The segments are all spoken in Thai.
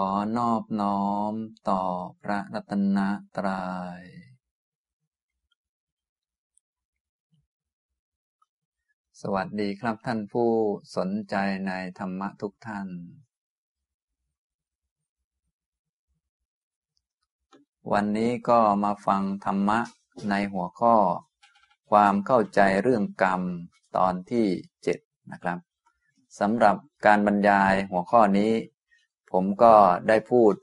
อนอบน้อมต่อพระรัตนตรยัย สวัสดีครับท่านผู้สนใจในธรรมะทุกท่าน วันนี้ก็มาฟังธรรมะในหัวข้อ ความเข้าใจเรื่องกรรมตอนที่เจ็ดนะครับสำหรับการบรรยายหัวข้อนี้ ผมก็ได้พูด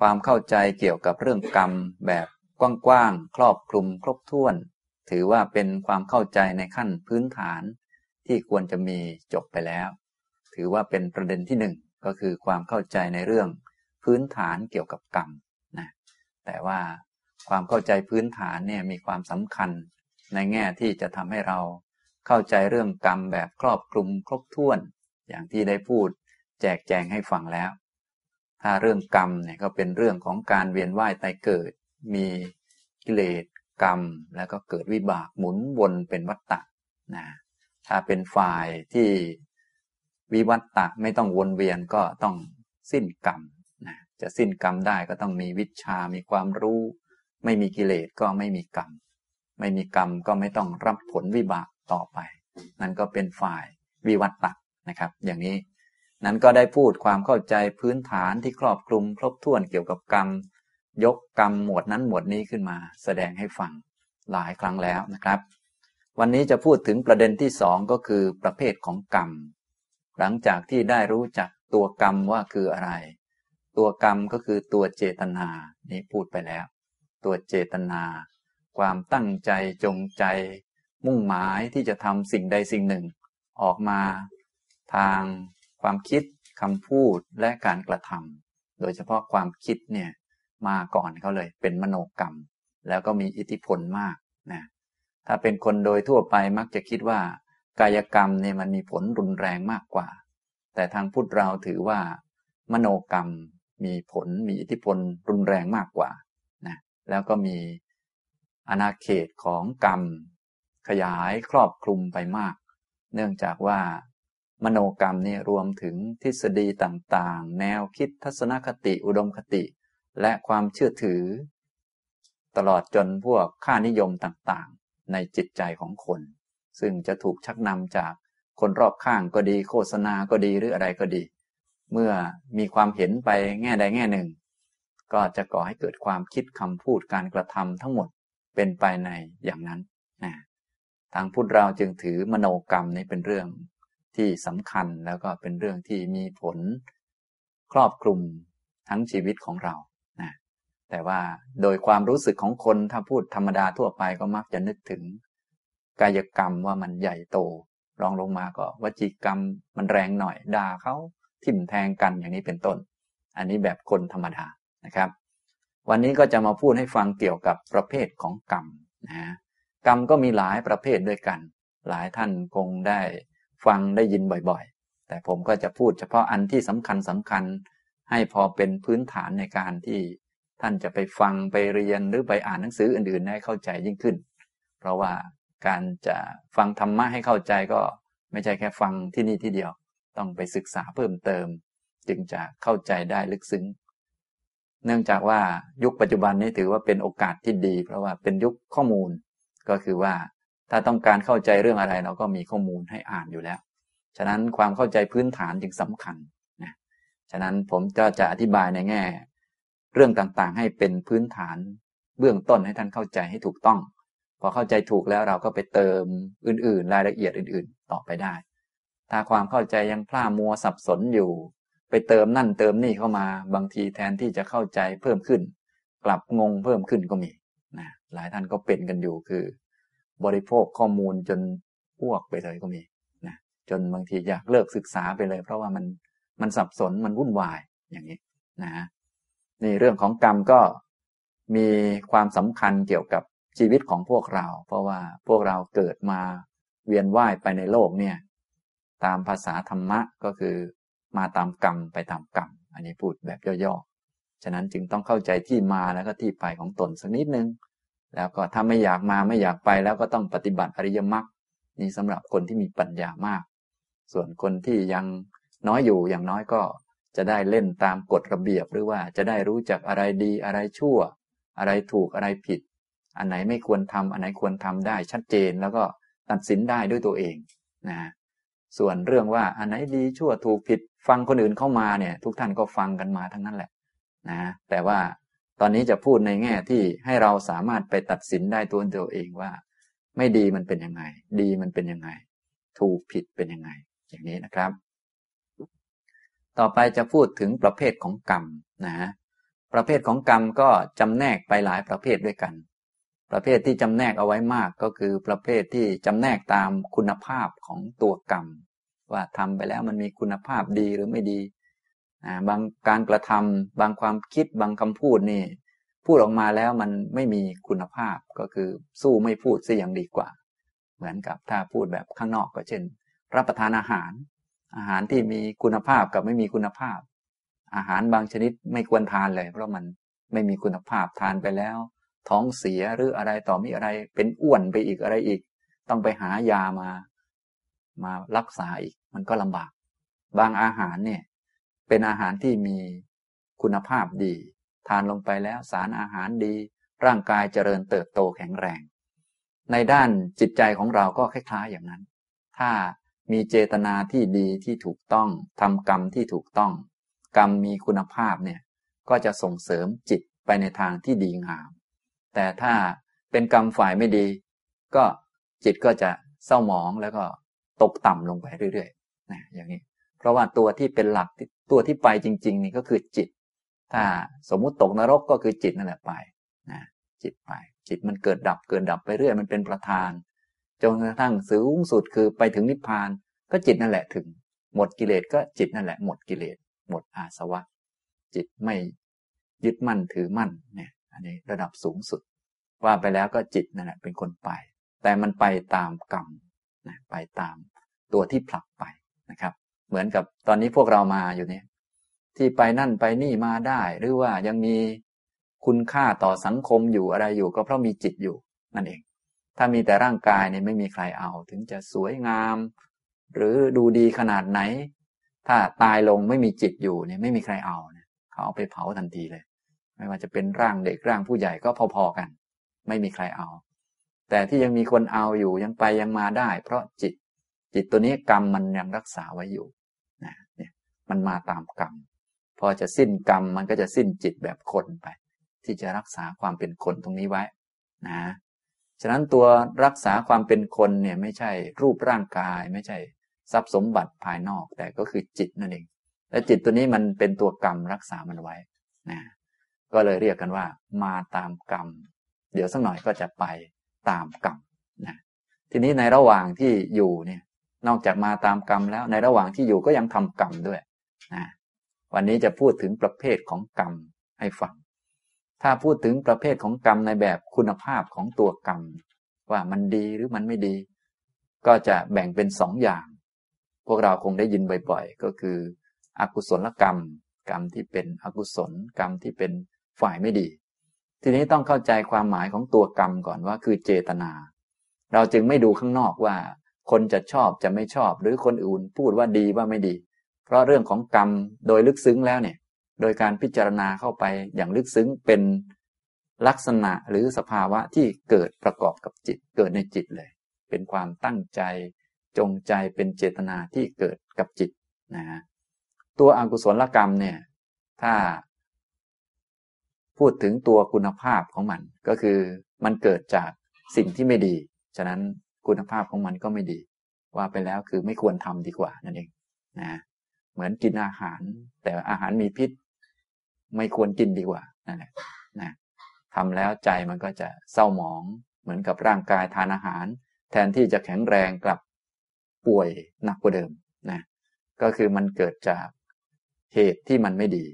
ความเข้าใจเกี่ยวกับเรื่องกรรมแบบกว้างๆครอบคลุมครบถ้วน ถือว่าเป็นความเข้าใจในขั้นพื้นฐานที่ควรจะมีจบไปแล้ว ถือว่าเป็นประเด็นที่หนึ่งก็คือความเข้าใจในเรื่องพื้นฐานเกี่ยวกับกรรมนะแต่ว่าความเข้าใจพื้นฐานเนี่ยมีความสำคัญในแง่ที่จะทำให้เราเข้าใจเรื่องกรรมแบบครอบคลุมครบถ้วน อย่างที่ได้พูด แจกแจงให้ฟังแล้ว ถ้าเรื่องกรรมเนี่ยก็เป็นเรื่องของการเวียนว่ายตายเกิด มีกิเลสกรรม แล้วก็เกิดวิบากหมุนวนเป็นวัฏฏะนะถ้าเป็นฝ่ายที่วิวัตตะไม่ต้องวนเวียนก็ต้องสิ้นกรรมนะจะสิ้นกรรมได้ก็ต้องมีวิชา มีความรู้ ไม่มีกิเลสก็ไม่มีกรรม ไม่มีกรรมก็ไม่ต้องรับผลวิบากต่อไป นั่นก็เป็นฝ่ายวิวัตตะนะครับ อย่างนี้ นั้นก็ได้พูดความเข้าใจพื้นฐานที่ครอบคลุมครบถ้วนเกี่ยวกับกรรม ยกกรรมหมวดนั้นหมวดนี้ขึ้นมา แสดงให้ฟังหลายครั้งแล้วนะครับ วันนี้จะพูดถึงประเด็นที่สองก็คือประเภทของกรรม หลังจากที่ได้รู้จักตัวกรรมว่าคืออะไร ตัวกรรมก็คือตัวเจตนา นี้พูดไปแล้ว ตัวเจตนา ความตั้งใจจงใจ มุ่งหมายที่จะทำสิ่งใดสิ่งหนึ่ง ออกมา ทาง ความคิดคำพูดและการกระทำโดยเฉพาะความคิดเนี่ยมาก่อนเขาเลยเป็นมโนกรรม แล้วก็มีอิทธิพลมากนะถ้าเป็นคนโดยทั่วไปมักจะคิดว่า กายกรรมเนี่ยมันมีผลรุนแรงมากกว่า แต่ทางพุทธเราถือว่า มโนกรรมมีผลมีอิทธิพลรุนแรงมากกว่านะแล้วก็มีอาณาเขตของกรรม ขยายครอบคลุมไปมาก เนื่องจากว่า มโนกรรมนี่รวมถึงทฤษฎีต่างๆ แนวคิดทัศนคติอุดมคติ และความเชื่อถือ ตลอดจนพวกค่านิยมต่างๆ ในจิตใจของคน ซึ่งจะถูกชักนำจากคนรอบข้างก็ดีโฆษณาก็ดีหรืออะไรก็ดี เมื่อมีความเห็นไปแง่ใดแง่หนึ่ง ก็จะก่อให้เกิดความคิดคำพูดการกระทำทั้งหมดเป็นไปในอย่างนั้นนะทางพุทธเราจึงถือมโนกรรมนี้เป็นเรื่อง ที่สำคัญแล้วก็เป็นเรื่องที่มีผลครอบคลุมทั้งชีวิตของเรานะแต่ว่าโดยความรู้สึกของคนถ้าพูดธรรมดาทั่วไปก็มักจะนึกถึง กายกรรมว่ามันใหญ่โตรองลงมาก็วจีกรรมมันแรงหน่อยด่าเขาทิ่มแทงกันอย่างนี้เป็นต้น อันนี้แบบคนธรรมดานะครับ วันนี้ก็จะมาพูดให้ฟังเกี่ยวกับประเภทของกรรมนะกรรมก็มีหลายประเภทด้วยกัน หลายท่านคงได้ ฟังได้ยินบ่อยๆ แต่ผมก็จะพูดเฉพาะอันที่สำคัญสำคัญ ให้พอเป็นพื้นฐานในการที่ท่านจะไปฟังไปเรียนหรือไปอ่านหนังสืออื่นๆได้เข้าใจยิ่งขึ้น เพราะว่าการจะฟังธรรมะให้เข้าใจก็ไม่ใช่แค่ฟังที่นี่ที่เดียว ต้องไปศึกษาเพิ่มเติม จึงจะเข้าใจได้ลึกซึ้ง เนื่องจากว่ายุคปัจจุบันนี้ถือว่าเป็นโอกาสที่ดี เพราะว่าเป็นยุคข้อมูล ก็คือว่า ถ้าต้องการเข้าใจเรื่องอะไรเราก็มีข้อมูลให้อ่านอยู่แล้ว ฉะนั้นความเข้าใจพื้นฐานจึงสำคัญนะฉะนั้นผมก็จะอธิบายในแง่ เรื่องต่างๆ ให้เป็นพื้นฐานเบื้องต้นให้ท่านเข้าใจให้ถูกต้อง พอเข้าใจถูกแล้วเราก็ไปเติมอื่น ๆ รายละเอียดอื่น ๆ ต่อไปได้ ถ้าความเข้าใจยังพลามัวสับสนอยู่ ไปเติมนั่นเติมนี่เข้ามา บางทีแทนที่จะเข้าใจเพิ่มขึ้น กลับงงเพิ่มขึ้นก็มีนะหลายท่านก็เป็นกันอยู่คือ บริโภคข้อมูลจนอ้วกไปเลยก็มีนะจนบางทีอยากเลิกศึกษาไปเลย เพราะว่ามันมันสับสนมันวุ่นวายอย่างนี้นะนี่เรื่องของกรรมก็มีความสำคัญเกี่ยวกับชีวิตของพวกเรา เพราะว่าพวกเราเกิดมาเวียนว่ายไปในโลกเนี่ย ตามภาษาธรรมะก็คือมาตามกรรมไปตามกรรม อันนี้พูดแบบย่อๆ ฉะนั้นจึงต้องเข้าใจที่มาแล้วก็ที่ไปของตนสักนิดนึง แล้วก็ถ้าไม่อยากมาไม่อยากไปแล้วก็ต้องปฏิบัติอริยมรรคนี่สำหรับคนที่มีปัญญามาก ส่วนคนที่ยังน้อยอยู่อย่างน้อยก็จะได้เล่นตามกฎระเบียบหรือว่าจะได้รู้จักอะไรดีอะไรชั่ว อะไรถูกอะไรผิด อันไหนไม่ควรทำอันไหนควรทำได้ชัดเจนแล้วก็ตัดสินได้ด้วยตัวเองนะส่วนเรื่องว่าอันไหนดีชั่วถูกผิด ฟังคนอื่นเข้ามาเนี่ย ทุกท่านก็ฟังกันมาทั้งนั้นแหละนะแต่ว่า ตอนนี้จะพูดในแง่ที่ให้เราสามารถไปตัดสินได้ตัวตัวเองว่า ไม่ดีมันเป็นยังไง ดีมันเป็นยังไง ถูกผิดเป็นยังไง อย่างนี้นะครับ ต่อไปจะพูดถึงประเภทของกรรมนะฮะประเภทของกรรมก็จำแนกไปหลายประเภทด้วยกัน ประเภทที่จำแนกเอาไว้มากก็คือประเภทที่จำแนกตามคุณภาพของตัวกรรม ว่าทำไปแล้วมันมีคุณภาพดีหรือไม่ดี บางการกระทำบางความคิดบางคำพูดนี่ พูดออกมาแล้วมันไม่มีคุณภาพก็คือสู้ไม่พูดซะอย่างดีกว่า เหมือนกับถ้าพูดแบบข้างนอกก็เช่น รับประทานอาหาร อาหารที่มีคุณภาพกับไม่มีคุณภาพ อาหารบางชนิดไม่ควรทานเลย เพราะมันไม่มีคุณภาพทานไปแล้ว ท้องเสียหรืออะไรต่อมีอะไร เป็นอ้วนไปอีกอะไรอีก ต้องไปหายามา มารักษาอีก มันก็ลำบาก บางอาหารเนี่ย เป็นอาหารที่มีคุณภาพดี ทานลงไปแล้วสารอาหารดี ร่างกายเจริญเติบโตแข็งแรง ในด้านจิตใจของเราก็คล้ายๆอย่างนั้น ถ้ามีเจตนาที่ดีที่ถูกต้องทำกรรมที่ถูกต้อง กรรมมีคุณภาพเนี่ยก็จะส่งเสริมจิตไปในทางที่ดีงาม แต่ถ้าเป็นกรรมฝ่ายไม่ดี ก็จิตก็จะเศร้าหมองแล้วก็ตกต่ำลงไปเรื่อยๆนะอย่างนี้ เพราะว่าตัวที่เป็นหลัก ตัวที่ไปจริง ๆ นี่ก็คือจิต ถ้าสมมุติตกนรกก็คือจิตนั่นแหละไปนะจิตไป จิตมันเกิดดับเกิดดับไปเรื่อยมันเป็นประธานจนกระทั่งสูงสุดคือไปถึงนิพพานก็จิตนั่นแหละถึง หมดกิเลสก็จิตนั่นแหละหมดกิเลสหมดอาสวะ จิตไม่ยึดมั่นถือมั่นเนี่ยอันนี้ระดับสูงสุด ว่าไปแล้วก็จิตนั่นแหละเป็นคนไป แต่มันไปตามกรรมนะไปตามตัวที่ผลักไปนะครับ เหมือนกับตอนนี้พวกเรามาอยู่เนี่ยที่ไปนั่นไปนี่มาได้ หรือว่ายังมีคุณค่าต่อสังคมอยู่อะไรอยู่ ก็เพราะมีจิตอยู่นั่นเอง ถ้ามีแต่ร่างกายเนี่ยไม่มีใครเอา ถึงจะสวยงาม หรือดูดีขนาดไหน ถ้าตายลงไม่มีจิตอยู่เนี่ยไม่มีใครเอาเนี่ยเขาเอาไปเผาทันทีเลย ไม่ว่าจะเป็นร่างเด็กร่างผู้ใหญ่ก็พอๆกัน ไม่มีใครเอา แต่ที่ยังมีคนเอาอยู่ยังไปยังมาได้ เพราะจิต จิตตัวนี้กรรมมันยังรักษาไว้อยู่ มันมาตามกรรม พอจะสิ้นกรรมมันก็จะสิ้นจิตแบบคนไป ที่จะรักษาความเป็นคนตรงนี้ไว้นะ ฉะนั้นตัวรักษาความเป็นคนเนี่ยไม่ใช่รูปร่างกาย ไม่ใช่ทรัพย์สมบัติภายนอก แต่ก็คือจิตนั่นเอง และจิตตัวนี้มันเป็นตัวกรรมรักษามันไว้นะก็เลยเรียกกันว่า มาตามกรรม เดี๋ยวสักหน่อยก็จะไปตามกรรมนะทีนี้ในระหว่างที่อยู่เนี่ยนอกจากมาตามกรรมแล้วในระหว่างที่อยู่ก็ยังทำกรรมด้วย นะวันนี้จะพูดถึงประเภทของกรรมให้ฟัง ถ้าพูดถึงประเภทของกรรมในแบบคุณภาพของตัวกรรม ว่ามันดีหรือมันไม่ดี ก็จะแบ่งเป็นสองอย่าง พวกเราคงได้ยินบ่อยๆ ก็คือ อกุศลกรรม กรรมที่เป็นอกุศลกรรมที่เป็นฝ่ายไม่ดี ทีนี้ต้องเข้าใจความหมายของตัวกรรมก่อนว่าคือเจตนา เราจึงไม่ดูข้างนอกว่า คนจะชอบจะไม่ชอบ หรือคนอื่นพูดว่าดีว่าไม่ดี เพราะเรื่องของกรรมโดยลึกซึ้งแล้วเนี่ย โดยการพิจารณาเข้าไปอย่างลึกซึ้งเป็นลักษณะหรือสภาวะที่เกิดประกอบกับจิตเกิดในจิตเลย เป็นความตั้งใจจงใจเป็นเจตนาที่เกิดกับจิตนะฮะตัวอกุศลกรรมเนี่ย ถ้า พูดถึงตัวคุณภาพของมัน ก็คือมันเกิดจากสิ่งที่ไม่ดี ฉะนั้นคุณภาพของมันก็ไม่ดี ว่าไปแล้วคือไม่ควรทำดีกว่านั่นเองนะ เหมือนกินอาหาร แต่อาหารมีพิษ ไม่ควรกินดีกว่านั่นแหละนะทำแล้วใจมันก็จะเศร้าหมองเหมือนกับร่างกายทานอาหาร แทนที่จะแข็งแรงกลับป่วยหนักกว่าเดิมนะก็คือมันเกิดจากเหตุที่มันไม่ดี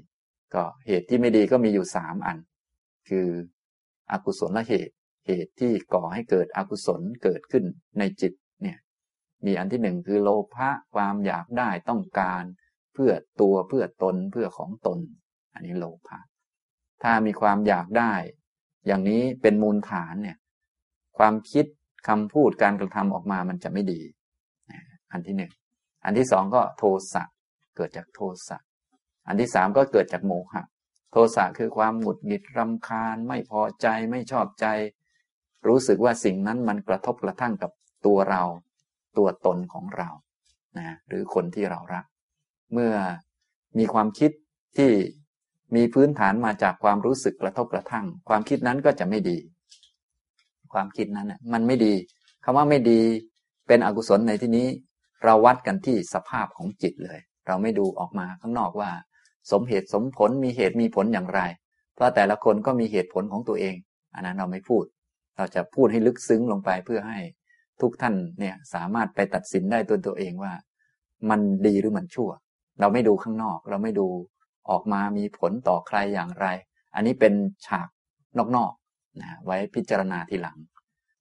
ก็เหตุที่ไม่ดีก็มีอยู่สามอัน คืออกุศลเหตุ เหตุที่ก่อให้เกิดอกุศลเกิดขึ้นในจิตเนี่ยมีอันที่หนึ่งคือโลภะความอยากได้ต้องการ เพื่อตัวเพื่อตนเพื่อของตน อันนี้โลภะถ้ามีความอยากได้ อย่างนี้เป็นมูลฐานเนี่ยความคิดคำพูดการกระทำออกมามันจะไม่ดี อันที่หนึ่งอันที่สองก็โทสะเกิดจากโทสะอันที่สามก็เกิดจากโมหะ โทสะคือความหงุดหงิดรำคาญ ไม่พอใจไม่ชอบใจ รู้สึกว่าสิ่งนั้นมันกระทบกระทั่งกับตัวเรา ตัวตนของเรานะหรือคนที่เรารัก เมื่อมีความคิดที่มีพื้นฐานมาจากความรู้สึกกระทบกระทั่ง ความคิดนั้นก็จะไม่ดี ความคิดนั้นมันไม่ดีคำว่าไม่ดีเป็นอกุศลในที่นี้ เราวัดกันที่สภาพของจิตเลย เราไม่ดูออกมาข้างนอกว่า สมเหตุสมผลมีเหตุมีผลอย่างไร เพราะแต่ละคนก็มีเหตุผลของตัวเอง อันนั้นเราไม่พูด เราจะพูดให้ลึกซึ้งลงไปเพื่อให้ทุกท่านเนี่ยสามารถไปตัดสินได้ตัวตัวเองว่า มันดีหรือมันชั่ว เราไม่ดูข้างนอก เราไม่ดูออกมามีผลต่อใครอย่างไร อันนี้เป็นฉากนอกๆนะไว้พิจารณาทีหลัง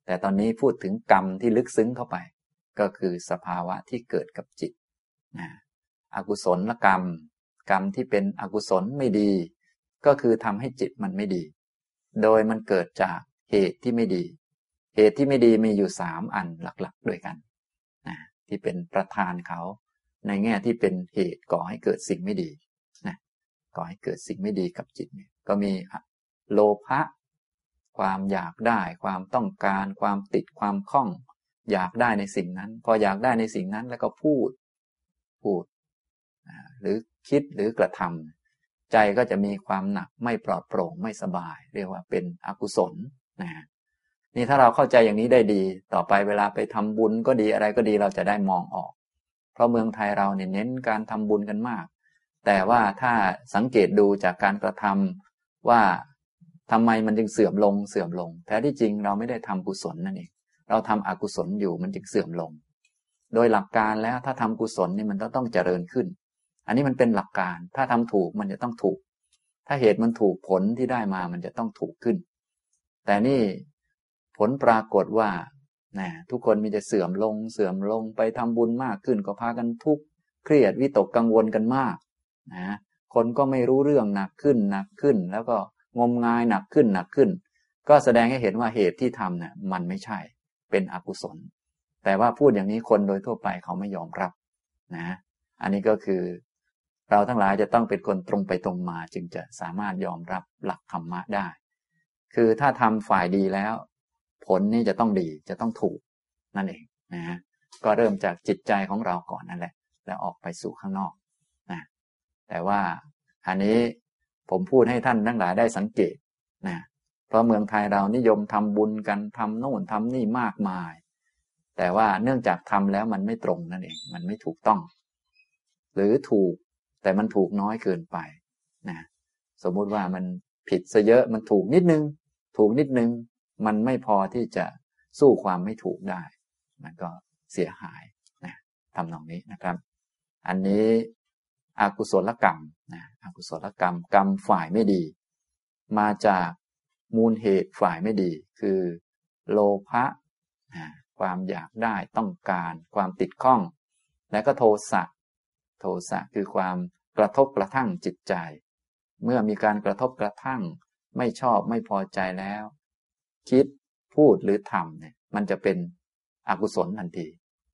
แต่ตอนนี้พูดถึงกรรมที่ลึกซึ้งเข้าไป ก็คือสภาวะที่เกิดกับจิตนะอกุศลละกรรม กรรมที่เป็นอกุศลไม่ดี ก็คือทำให้จิตมันไม่ดี โดยมันเกิดจากเหตุที่ไม่ดี เหตุที่ไม่ดีมีอยู่สามอันหลักๆ ด้วยกันนะที่เป็นประธานเขา ในแง่ที่เป็นเหตุก่อให้เกิดสิ่งไม่ดีนะก่อให้เกิดสิ่งไม่ดีกับจิตเนี่ยก็มีโลภะความอยากได้ ความต้องการ ความติดความคล้อง อยากได้ในสิ่งนั้น พออยากได้ในสิ่งนั้นแล้วก็พูด พูด หรือคิดหรือกระทำใจก็จะมีความหนักไม่ปลอดโปร่งไม่สบาย เรียกว่าเป็นอกุศลนะนี่ถ้าเราเข้าใจอย่างนี้ได้ดี ต่อไปเวลาไปทำบุญก็ดีอะไรก็ดีเราจะได้มองออก เพราะเมืองไทยเราเนี่ยเน้นการทำบุญกันมาก แต่ว่าถ้าสังเกตดูจากการกระทำว่าทำไมมันจึงเสื่อมลงเสื่อมลง แท้ที่จริงเราไม่ได้ทำกุศลนั่นเอง เราทำอกุศลอยู่มันจึงเสื่อมลง โดยหลักการแล้วถ้าทำกุศลนี่มันต้องต้องเจริญขึ้น อันนี้มันเป็นหลักการ ถ้าทำถูกมันจะต้องถูก ถ้าเหตุมันถูกผลที่ได้มามันจะต้องถูกขึ้น แต่นี่ผลปรากฏว่า นะทุกคนมีแต่เสื่อมลง เสื่อมลงไปทำบุญมากขึ้นก็พากันทุกข์เครียดวิตกกังวลกันมากนะคนก็ไม่รู้เรื่องหนักขึ้นหนักขึ้น แล้วก็งมงายหนักขึ้นหนักขึ้น ก็แสดงให้เห็นว่าเหตุที่ทำเนี่ยมันไม่ใช่เป็นอกุศล แต่ว่าพูดอย่างนี้คนโดยทั่วไปเขาไม่ยอมรับนะ อันนี้ก็คือ เราทั้งหลายจะต้องเป็นคนตรงไปตรงมาจึงจะสามารถยอมรับหลักธรรมะได้ คือถ้าทำฝ่ายดีแล้ว ผลนี่จะต้องดีจะต้องถูกนั่นเองนะฮะก็เริ่มจากจิตใจของเราก่อนนั่นแหละ แล้วออกไปสู่ข้างนอกนะแต่ว่าอันนี้ผมพูดให้ท่านทั้งหลายได้สังเกตนะเพราะเมืองไทยเรานิยมทำบุญกันทำโน่นทำนี่มากมาย แต่ว่าเนื่องจากทำแล้วมันไม่ตรงนั่นเองมันไม่ถูกต้อง หรือถูกแต่มันถูกน้อยเกินไปนะสมมุติว่ามันผิดซะเยอะมันถูกนิดนึง ถูกนิดนึง มันไม่พอที่จะสู้ความไม่ถูกได้ มันก็เสียหายนะทำนองนี้นะครับ อันนี้อากุศลกรรมนะอากุศลกรรมกรรมฝ่ายไม่ดี มาจากมูลเหตุฝ่ายไม่ดี คือโลภะความอยากได้ต้องการ ความติดข้อง และก็โทสะโทสะคือความกระทบกระทั่งจิตใจ เมื่อมีการกระทบกระทั่ง ไม่ชอบไม่พอใจแล้ว คิดพูดหรือทำเนี่ย มันจะเป็นอกุศลทันที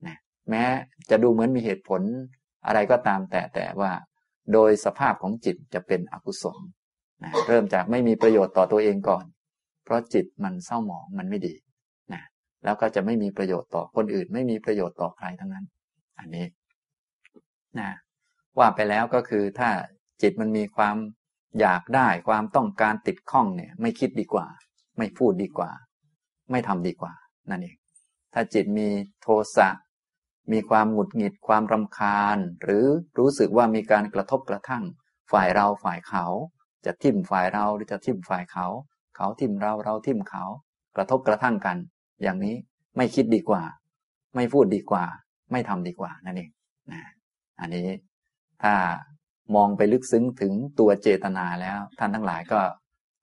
นะแม้จะดูเหมือนมีเหตุผลอะไรก็ตามแต่แต่ว่า โดยสภาพของจิตจะเป็นอกุศลนะเริ่มจากไม่มีประโยชน์ต่อตัวเองก่อน เพราะจิตมันเศร้าหมองมันไม่ดีนะแล้วก็จะไม่มีประโยชน์ต่อคนอื่น ไม่มีประโยชน์ต่อใครทั้งนั้น อันนี้นะว่าไปแล้วก็คือถ้าจิตมันมีความอยากได้ความต้องการติดข้องเนี่ย ไม่คิดดีกว่า ไม่พูดดีกว่า ไม่ทำดีกว่า นั่นเอง ถ้าจิตมีโทสะ มีความหงุดหงิดความรำคาญ หรือรู้สึกว่ามีการกระทบกระทั่ง ฝ่ายเราฝ่ายเขา จะทิ่มฝ่ายเราหรือจะทิ่มฝ่ายเขา เขาทิ่มเราเราทิ่มเขา กระทบกระทั่งกัน อย่างนี้ไม่คิดดีกว่า ไม่พูดดีกว่า ไม่ทำดีกว่านั่นเองนะอันนี้ถ้ามองไปลึกซึ้งถึงตัวเจตนาแล้วท่านทั้งหลายก็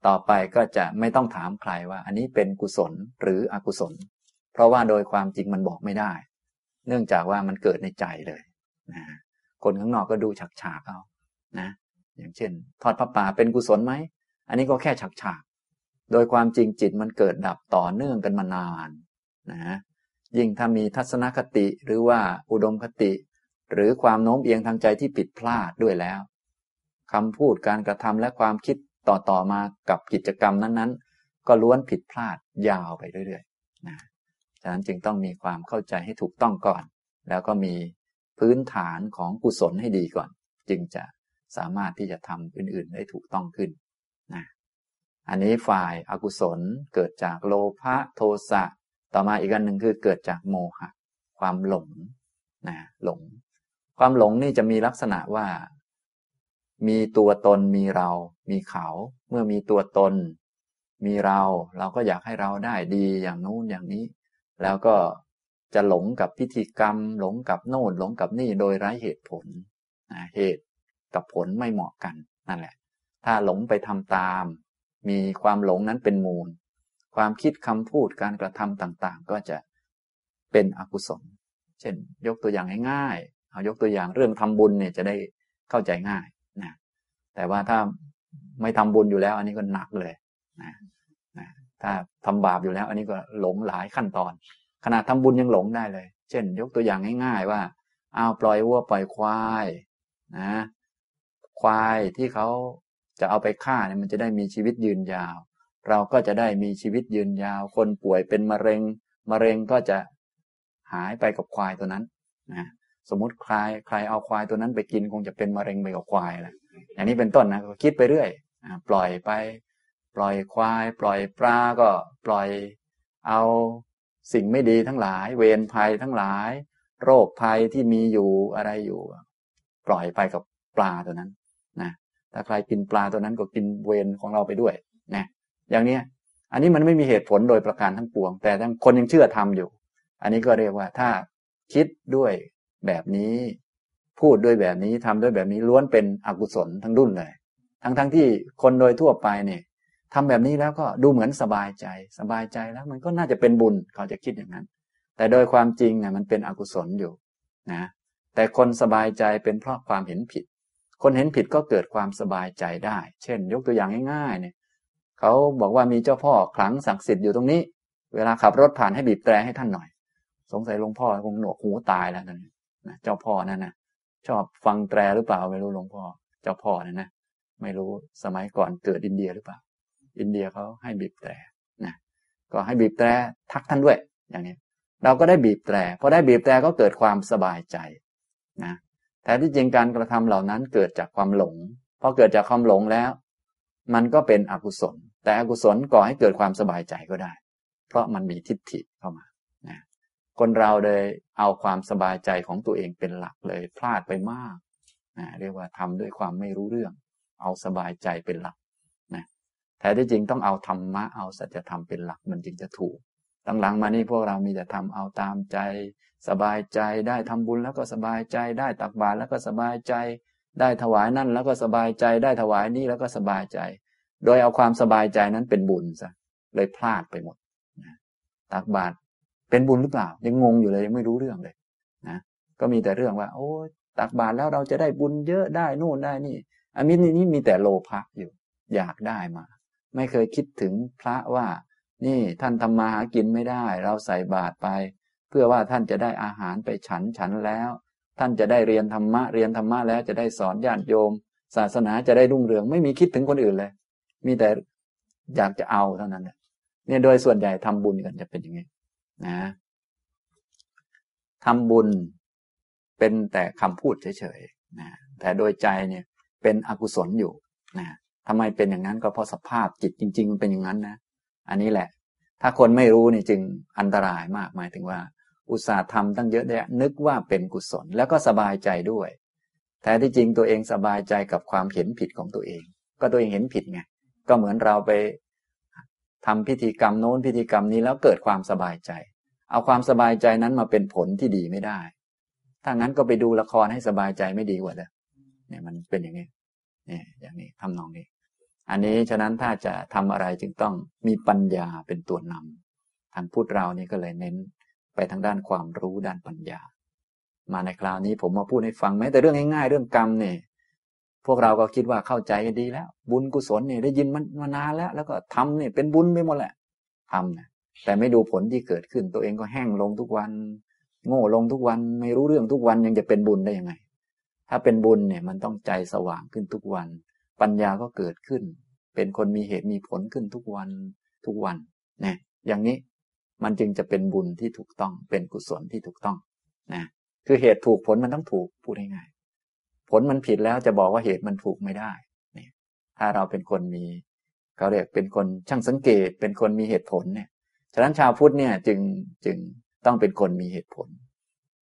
ต่อไปก็จะไม่ต้องถามใครว่า อันนี้เป็นกุศลหรืออกุศล เพราะว่าโดยความจริงมันบอกไม่ได้ เนื่องจากว่ามันเกิดในใจเลยนะคนข้างนอกก็ดูฉากๆเอานะ อย่างเช่น ทอดพระป่าเป็นกุศลไหม อันนี้ก็แค่ฉากฉากโดยความจริงจิตมันเกิดดับต่อเนื่องกันมานานนะยิ่งถ้ามีทัศนคติหรือว่าอุดมคติ หรือความโน้มเอียงทางใจที่ผิดพลาดด้วยแล้วคำพูดการกระทำและความคิด ต่อต่อมากับกิจกรรมนั้นๆ ก็ล้วนผิดพลาดยาวไปเรื่อยๆนะฉะนั้นจึงต้องมีความเข้าใจให้ถูกต้องก่อน แล้วก็มีพื้นฐานของกุศลให้ดีก่อน จึงจะสามารถที่จะทำอื่นๆ ได้ถูกต้องขึ้นนะอันนี้ฝ่ายอากุศลเกิดจากโลภะโทสะ ต่อมาอีกอันหนึ่งคือเกิดจากโมหะ ความหลงนะหลง ความหลงนี่จะมีลักษณะว่า มีตัวตนมีเรา มีเขา เมื่อมีตัวตน มีเรา เราก็อยากให้เราได้ดีอย่างนู้นอย่างนี้ แล้วก็จะหลงกับพิธีกรรม หลงกับโน่นหลงกับนี่โดยไร้เหตุผลเหตุกับผลไม่เหมาะกันนั่นแหละ ถ้าหลงไปทำตาม มีความหลงนั้นเป็นมูล ความคิดคำพูดการกระทำต่างๆ ก็จะเป็นอกุศล เช่น ยกตัวอย่างง่ายๆเอายกตัวอย่างเรื่องทำบุญเนี่ยจะได้เข้าใจง่าย แต่ว่าถ้าไม่ทำบุญอยู่แล้ว อันนี้ก็หนักเลยนะนะถ้าทำบาปอยู่แล้ว อันนี้ก็หลงหลายขั้นตอน ขนาดทำบุญยังหลงได้เลย เช่น ยกตัวอย่างง่ายๆ ว่าเอาปล่อยวัวปล่อยควายนะควายที่เขาจะเอาไปฆ่าเนี่ยมันจะได้มีชีวิตยืนยาว เราก็จะได้มีชีวิตยืนยาว คนป่วยเป็นมะเร็งมะเร็งก็จะหายไปกับควายตัวนั้นนะสมมติใครใครเอาควายตัวนั้นไปกินคงจะเป็นมะเร็งไปกับควายแหละ อย่างนี้เป็นต้นนะก็คิดไปเรื่อยปล่อยไป ปล่อยควาย ปล่อยปลาก็ปล่อยเอาสิ่งไม่ดีทั้งหลาย เวรภัยทั้งหลาย โรคภัยที่มีอยู่อะไรอยู่ ปล่อยไปกับปลาตัวนั้นนะถ้าใครกินปลาตัวนั้นก็กินเวรของเราไปด้วยนะอย่างนี้อันนี้มันไม่มีเหตุผลโดยประการทั้งปวง แต่ทั้งคนยังเชื่อทำอยู่ อันนี้ก็เรียกว่าถ้าคิดด้วยแบบนี้ พูดด้วยแบบนี้ทำด้วยแบบนี้ล้วนเป็นอกุศลทั้งดุ่นเลย ทั้งทั้งที่คนโดยทั่วไปเนี่ยทำแบบนี้แล้วก็ดูเหมือนสบายใจ สบายใจแล้วมันก็น่าจะเป็นบุญเขาจะคิดอย่างนั้น แต่โดยความจริงเนี่ยมันเป็นอกุศลอยู่นะแต่คนสบายใจเป็นเพราะความเห็นผิด คนเห็นผิดก็เกิดความสบายใจได้ เช่น ยกตัวอย่างง่ายๆเนี่ยเขาบอกว่ามีเจ้าพ่อขลังศักดิ์สิทธิ์อยู่ตรงนี้ เวลาขับรถผ่านให้บีบแตรให้ท่านหน่อย สงสัยหลวงพ่อคงหนวกหูตายแล้วนะเจ้าพ่อนั่นนะ ชอบฟังแตรหรือเปล่าไม่รู้หลวงพ่อเจ้าพ่อนั่นนะไม่รู้สมัยก่อนเกิดอินเดียหรือเปล่า อินเดียเขาให้บีบแตรนะก็ให้บีบแตรทักท่านด้วยอย่างนี้ เราก็ได้บีบแตรพอได้บีบแตรก็เกิดความสบายใจนะแต่ที่จริงการกระทำเหล่านั้นเกิดจากความหลงพอเกิดจากความหลงแล้ว มันก็เป็นอกุศล แต่อกุศลก่อให้เกิดความสบายใจก็ได้ เพราะมันมีทิฏฐิเข้ามา คนเราเลยเอาความสบายใจของตัวเองเป็นหลักเลย พลาดไปมากนะเรียกว่าทำด้วยความไม่รู้เรื่อง เอาสบายใจเป็นหลักนะแที่จริงต้องเอาธรรมะเอาสัจธรรมเป็นหลักมันจึงจะถูกหลังๆมานี่พวกเรามีแต่ทำเอาตามใจ สบายใจได้ทำบุญแล้วก็สบายใจ ได้ตักบาตรแล้วก็สบายใจ ได้ถวายนั่นแล้วก็สบายใจ ได้ถวายนี่แล้วก็สบายใจ โดยเอาความสบายใจนั้นเป็นบุญซะเลยพลาดไปหมดนะตักบาตร เป็นบุญหรือเปล่า ยังงงอยู่เลยยังไม่รู้เรื่องเลยนะก็มีแต่เรื่องว่า โอ้ตักบาตรแล้วเราจะได้บุญเยอะได้นู่นได้นี่อันนี้นี่มีแต่โลภะอยู่ อยากได้มา ไม่เคยคิดถึงพระว่า นี่ท่านทำมาหากินไม่ได้ เราใส่บาตรไป เพื่อว่าท่านจะได้อาหารไปฉันฉันแล้ว ท่านจะได้เรียนธรรมะเรียนธรรมะแล้วจะได้สอนญาติโยม ศาสนาจะได้รุ่งเรือง ไม่มีคิดถึงคนอื่นเลย มีแต่อยากจะเอาเท่านั้นเนี่ยโดยส่วนใหญ่ทำบุญกันจะเป็นอย่างนี้ นะทำบุญเป็นแต่คำพูดเฉยๆนะแต่โดยใจเนี่ยเป็นอกุศลอยู่นะทำไมเป็นอย่างนั้นก็เพราะสภาพจิตจริง ๆ มันเป็นอย่างนั้นนะ อันนี้แหละ ถ้าคนไม่รู้นี่จึงอันตรายมากหมายถึงว่า อุตส่าห์ทำตั้งเยอะแยะนึกว่าเป็นกุศล แล้วก็สบายใจด้วยแต่ที่จริงตัวเองสบายใจกับความเห็นผิดของตัวเอง ก็ตัวเองเห็นผิดไงก็เหมือนเราไป ทำพิธีกรรมโน้นพิธีกรรมนี้แล้วเกิดความสบายใจ เอาความสบายใจนั้นมาเป็นผลที่ดีไม่ได้ ถ้างั้นก็ไปดูละครให้สบายใจไม่ดีกว่าเลยเนี่ยมันเป็นอย่างนี้เนี่ยอย่างนี้ทำนองนี้ อันนี้ฉะนั้นถ้าจะทำอะไรจึงต้องมีปัญญาเป็นตัวนำทางพูดเรานี่ก็เลยเน้นไปทางด้านความรู้ด้านปัญญา มาในคราวนี้ผมมาพูดให้ฟังแม้แต่เรื่องง่ายๆเรื่องกรรมเนี่ย พวกเราก็คิดว่าเข้าใจกันดีแล้ว บุญกุศลเนี่ยได้ยินมันมานานแล้ว แล้วก็ทำเนี่ยเป็นบุญไปหมดแหละทำนะแต่ไม่ดูผลที่เกิดขึ้น ตัวเองก็แห้งลงทุกวัน โง่ลงทุกวันไม่รู้เรื่องทุกวันยังจะเป็นบุญได้ยังไง ถ้าเป็นบุญเนี่ยมันต้องใจสว่างขึ้นทุกวัน ปัญญาก็เกิดขึ้น เป็นคนมีเหตุมีผลขึ้นทุกวันทุกวันนะอย่างนี้มันจึงจะเป็นบุญที่ถูกต้องเป็นกุศลที่ถูกต้องนะคือเหตุถูกผลมันต้องถูกพูดง่าย ผลมันผิดแล้วจะบอกว่าเหตุมันถูกไม่ได้นี่ถ้าเราเป็นคนมีเขาเรียกเป็นคนช่างสังเกต เป็นคนมีเหตุผลเนี่ย ฉะนั้นชาวพุทธเนี่ยจึงจึงต้องเป็นคนมีเหตุผล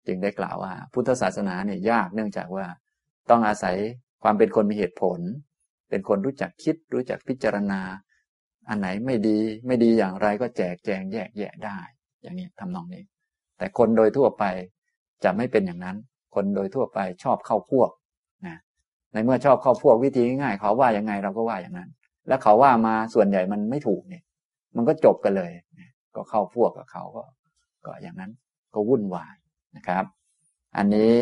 จึงได้กล่าวว่า พุทธศาสนาเนี่ยยากเนื่องจากว่าต้องอาศัยความเป็นคนมีเหตุผล เป็นคนรู้จักคิด รู้จักพิจารณา อันไหนไม่ดีไม่ดีอย่างไรก็แจกแจงแยกแยะได้ อย่างนี้ทำนองนี้ แต่คนโดยทั่วไปจะไม่เป็นอย่างนั้น คนโดยทั่วไปชอบเข้าพวก นะในเมื่อชอบเข้าพวกวิธีง่ายเขาว่ายังไงเราก็ว่าอย่างนั้น แล้วเขาว่ามาส่วนใหญ่มันไม่ถูกเนี่ย มันก็จบกันเลย ก็เข้าพวกกับเขาก็ ก็อย่างนั้นก็วุ่นวายนะครับ อันนี้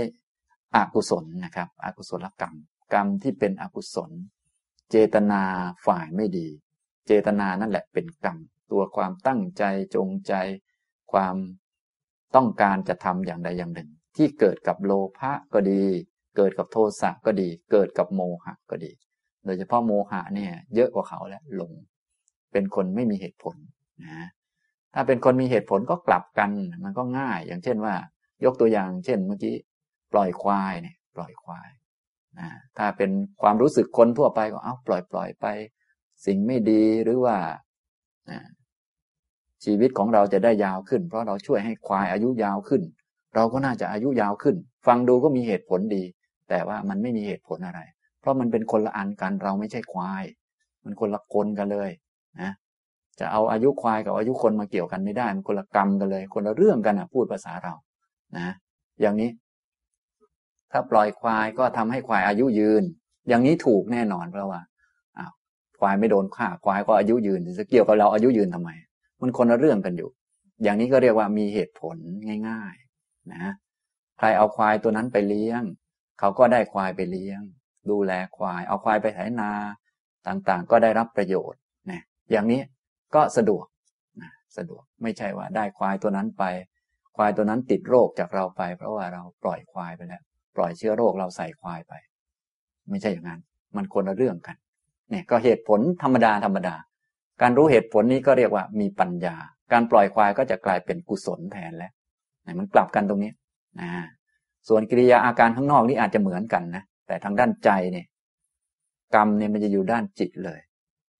อกุศลนะครับ อกุศลกรรม กรรมที่เป็นอกุศล เจตนาฝ่ายไม่ดี เจตนานั่นแหละเป็นกรรม ตัวความตั้งใจจงใจ ความต้องการจะทำอย่างใดอย่างหนึ่ง ที่เกิดกับโลภะก็ดี เกิดกับโทสะก็ดี เกิดกับโมหะก็ดี โดยเฉพาะโมหะเนี่ย เยอะกว่าเขาแล้วหลง เป็นคนไม่มีเหตุผลนะถ้าเป็นคนมีเหตุผลก็กลับกันมันก็ง่าย อย่างเช่นว่า ยกตัวอย่าง เช่นเมื่อกี้ปล่อยควายเนี่ย ปล่อยควายนะถ้าเป็นความรู้สึกคนทั่วไปก็เอาปล่อยปล่อยไป สิ่งไม่ดีหรือว่าชีวิตของเราจะได้ยาวขึ้น เพราะเราช่วยให้ควายอายุยาวขึ้น เราก็น่าจะอายุยาวขึ้น ฟังดูก็มีเหตุผลดี แต่ว่ามันไม่มีเหตุผลอะไร เพราะมันเป็นคนละอันกันเราไม่ใช่ควาย มันคนละคนกันเลยนะจะเอาอายุควายกับอายุคนมาเกี่ยวกันไม่ได้ มันคนละกรรมกันเลย คนละเรื่องกันอะ พูดภาษาเรานะ อย่างนี้ ถ้าปล่อยควายก็ทำให้ควายอายุยืน อย่างนี้ถูกแน่นอนเพราะว่าอ้าวควายไม่โดนฆ่าควายก็อายุยืนจะเกี่ยวกับเราอายุยืนทำไม มันคนละเรื่องกันอยู่ อย่างนี้ก็เรียกว่ามีเหตุผลง่าย ๆ นะใครเอาควายตัวนั้นไปเลี้ยง เขาก็ได้ควายไปเลี้ยง ดูแลควาย เอาควายไปไถนาต่างๆ ก็ได้รับประโยชน์นะอย่างนี้ก็สะดวกนะสะดวกไม่ใช่ว่าได้ควายตัวนั้นไป ควายตัวนั้นติดโรคจากเราไป เพราะว่าเราปล่อยควายไปแล้ว ปล่อยเชื้อโรคเราใส่ควายไป ไม่ใช่อย่างนั้น มันคนละเรื่องกันเนี่ยก็เหตุผลธรรมดาธรรมดา การรู้เหตุผลนี้ก็เรียกว่ามีปัญญา การปล่อยควายก็จะกลายเป็นกุศลแทนแล้วมันกลับกันตรงนี้นะ ส่วนกิริยาอาการข้างนอกนี่อาจจะเหมือนกันนะแต่ทางด้านใจเนี่ยกรรมเนี่ยมันจะอยู่ด้านจิตเลย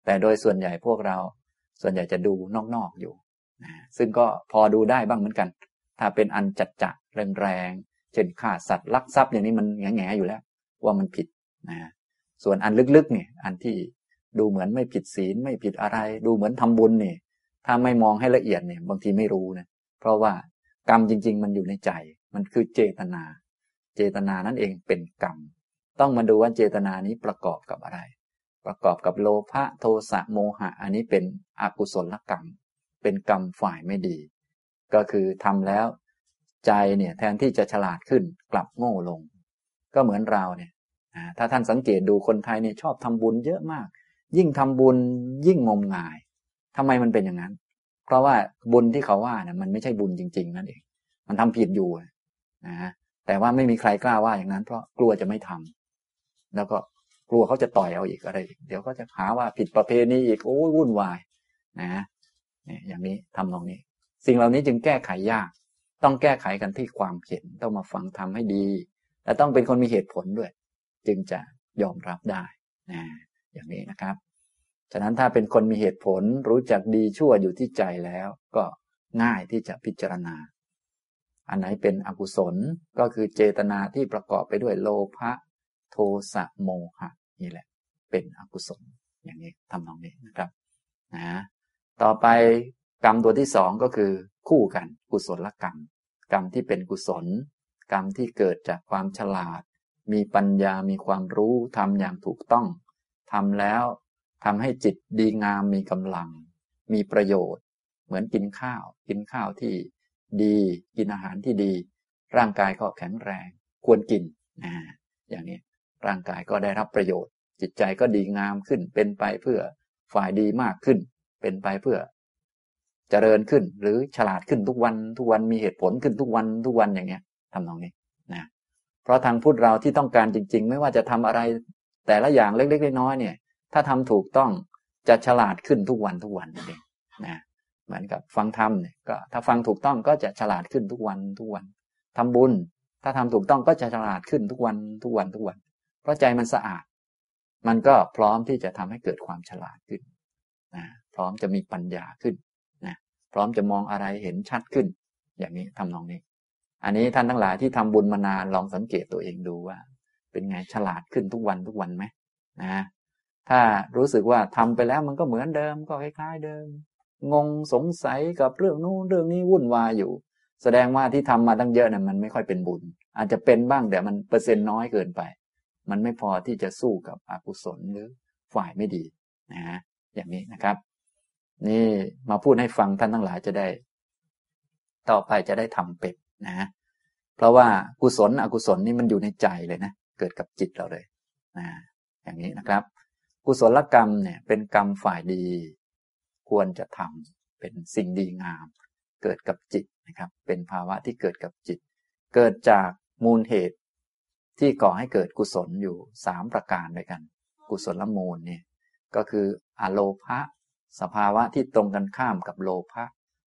แต่โดยส่วนใหญ่พวกเรา ส่วนใหญ่จะดูนอกๆอยู่นะซึ่งก็พอดูได้บ้างเหมือนกัน ถ้าเป็นอันจัดจะแรงๆเช่นฆ่าสัตว์ลักทรัพย์อย่างนี้มันแง่ๆอยู่แล้ว ว่ามันผิดนะส่วนอันลึกๆเนี่ยอันที่ดูเหมือนไม่ผิดศีลไม่ผิดอะไร ดูเหมือนทำบุญเนี่ยถ้าไม่มองให้ละเอียดเนี่ยบางทีไม่รู้นะเพราะว่ากรรมจริง ๆ มันอยู่ในใจ มันคือเจตนา เจตนานั่นเองเป็นกรรม ต้องมาดูว่าเจตนานี้ประกอบกับอะไร ประกอบกับโลภะโทสะโมหะ อันนี้เป็นอกุศลกรรม เป็นกรรมฝ่ายไม่ดี ก็คือทำแล้วใจเนี่ยแทนที่จะฉลาดขึ้นกลับโง่ลง ก็เหมือนเราเนี่ยถ้าท่านสังเกตดูคนไทยเนี่ยชอบทำบุญเยอะมาก ยิ่งทำบุญยิ่งงมงายทำไมมันเป็นอย่างนั้น เพราะว่าบุญที่เขาว่าเนี่ยมันไม่ใช่บุญจริง ๆ นั่นเอง มันทำผิดอยู่ นะแต่ว่าไม่มีใครกล้าว่าอย่างนั้น เพราะกลัวจะไม่ทำแล้วก็กลัวเขาจะต่อยเอาอีกอะไรอีกเดี๋ยวก็จะหาว่าผิดประเพณีอีกโอ้ยวุ่นวายนะเนี่ยอย่างนี้ทำตรงนี้ สิ่งเหล่านี้จึงแก้ไขยาก ต้องแก้ไขกันที่ความเห็นต้องมาฟังทำให้ดี และต้องเป็นคนมีเหตุผลด้วย จึงจะยอมรับได้นะอย่างนี้นะครับ ฉะนั้นถ้าเป็นคนมีเหตุผลรู้จักดีชั่วอยู่ที่ใจแล้ว ก็ง่ายที่จะพิจารณา อันไหนเป็นอกุศลก็คือเจตนาที่ประกอบไปด้วยโลภะโทสะโมหะนี่แหละ เป็นอกุศลอย่างนี้ทำนองนี้นะครับนะต่อไปกรรมตัวที่สองก็คือคู่กันกุศลกรรม กรรมที่เป็นกุศล กรรมที่เกิดจากความฉลาด มีปัญญามีความรู้ทำอย่างถูกต้องทำแล้วทำให้จิตดีงามมีกำลัง มีประโยชน์ เหมือนกินข้าว กินข้าวที่ ดี กินอาหารที่ดี ร่างกายก็แข็งแรง ควรกินนะอย่างนี้ร่างกายก็ได้รับประโยชน์ จิตใจก็ดีงามขึ้น เป็นไปเพื่อฝ่ายดีมากขึ้น เป็นไปเพื่อ เจริญขึ้น หรือฉลาดขึ้นทุกวัน ทุกวันมีเหตุผลขึ้นทุกวันทุกวันอย่างเงี้ยทำตรงนี้นะเพราะทางพุทธเราที่ต้องการจริง ๆ ไม่ว่าจะทำอะไร แต่ละอย่างเล็กๆน้อยๆเนี่ย ถ้าทำถูกต้องจะฉลาดขึ้นทุกวันทุกวันนั่นเองนะ เหมือนกับฟังธรรมเนี่ยก็ถ้าฟังถูกต้องก็จะฉลาดขึ้นทุกวันทุกวันทำบุญ ถ้าทำถูกต้องก็จะฉลาดขึ้นทุกวันทุกวันทุกวัน เพราะใจมันสะอาด มันก็พร้อมที่จะทำให้เกิดความฉลาดขึ้นนะพร้อมจะมีปัญญาขึ้นนะพร้อมจะมองอะไรเห็นชัดขึ้น อย่างนี้ทำนองนี้ อันนี้ท่านทั้งหลายที่ทำบุญมานานลองสังเกตตัวเองดูว่า เป็นไงฉลาดขึ้นทุกวันทุกวันไหมนะถ้ารู้สึกว่าทำไปแล้วมันก็เหมือนเดิมก็คล้ายๆเดิม งงสงสัยกับเรื่องนู้นเรื่องนี้วุ่นวายอยู่ แสดงว่าที่ทำมาตั้งเยอะนะ่ะมันไม่ค่อยเป็นบุญ อาจจะเป็นบ้างแต่มันเปอร์เซ็นต์น้อยเกินไป มันไม่พอที่จะสู้กับอกุศลหรือฝ่ายไม่ดีนะฮะอย่างนี้นะครับ นี่มาพูดให้ฟังท่านทั้งหลายจะได้ ต่อไปจะได้ทำเป็ดนะ เพราะว่ากุศลอกุศลนี่มันอยู่ในใจเลยนะเกิดกับจิตเราเลยนะอย่างนี้นะครับ กุศลกรรมเนี่ยเป็นกรรมฝ่ายดี ควรจะทำเป็นสิ่งดีงาม เกิดกับจิตนะครับ เป็นภาวะที่เกิดกับจิต เกิดจากมูลเหตุ ที่ก่อให้เกิดกุศลอยู่สามประการด้วยกัน กุศลมูลเนี่ยก็คืออโลภะสภาวะที่ตรงกันข้ามกับโลภะ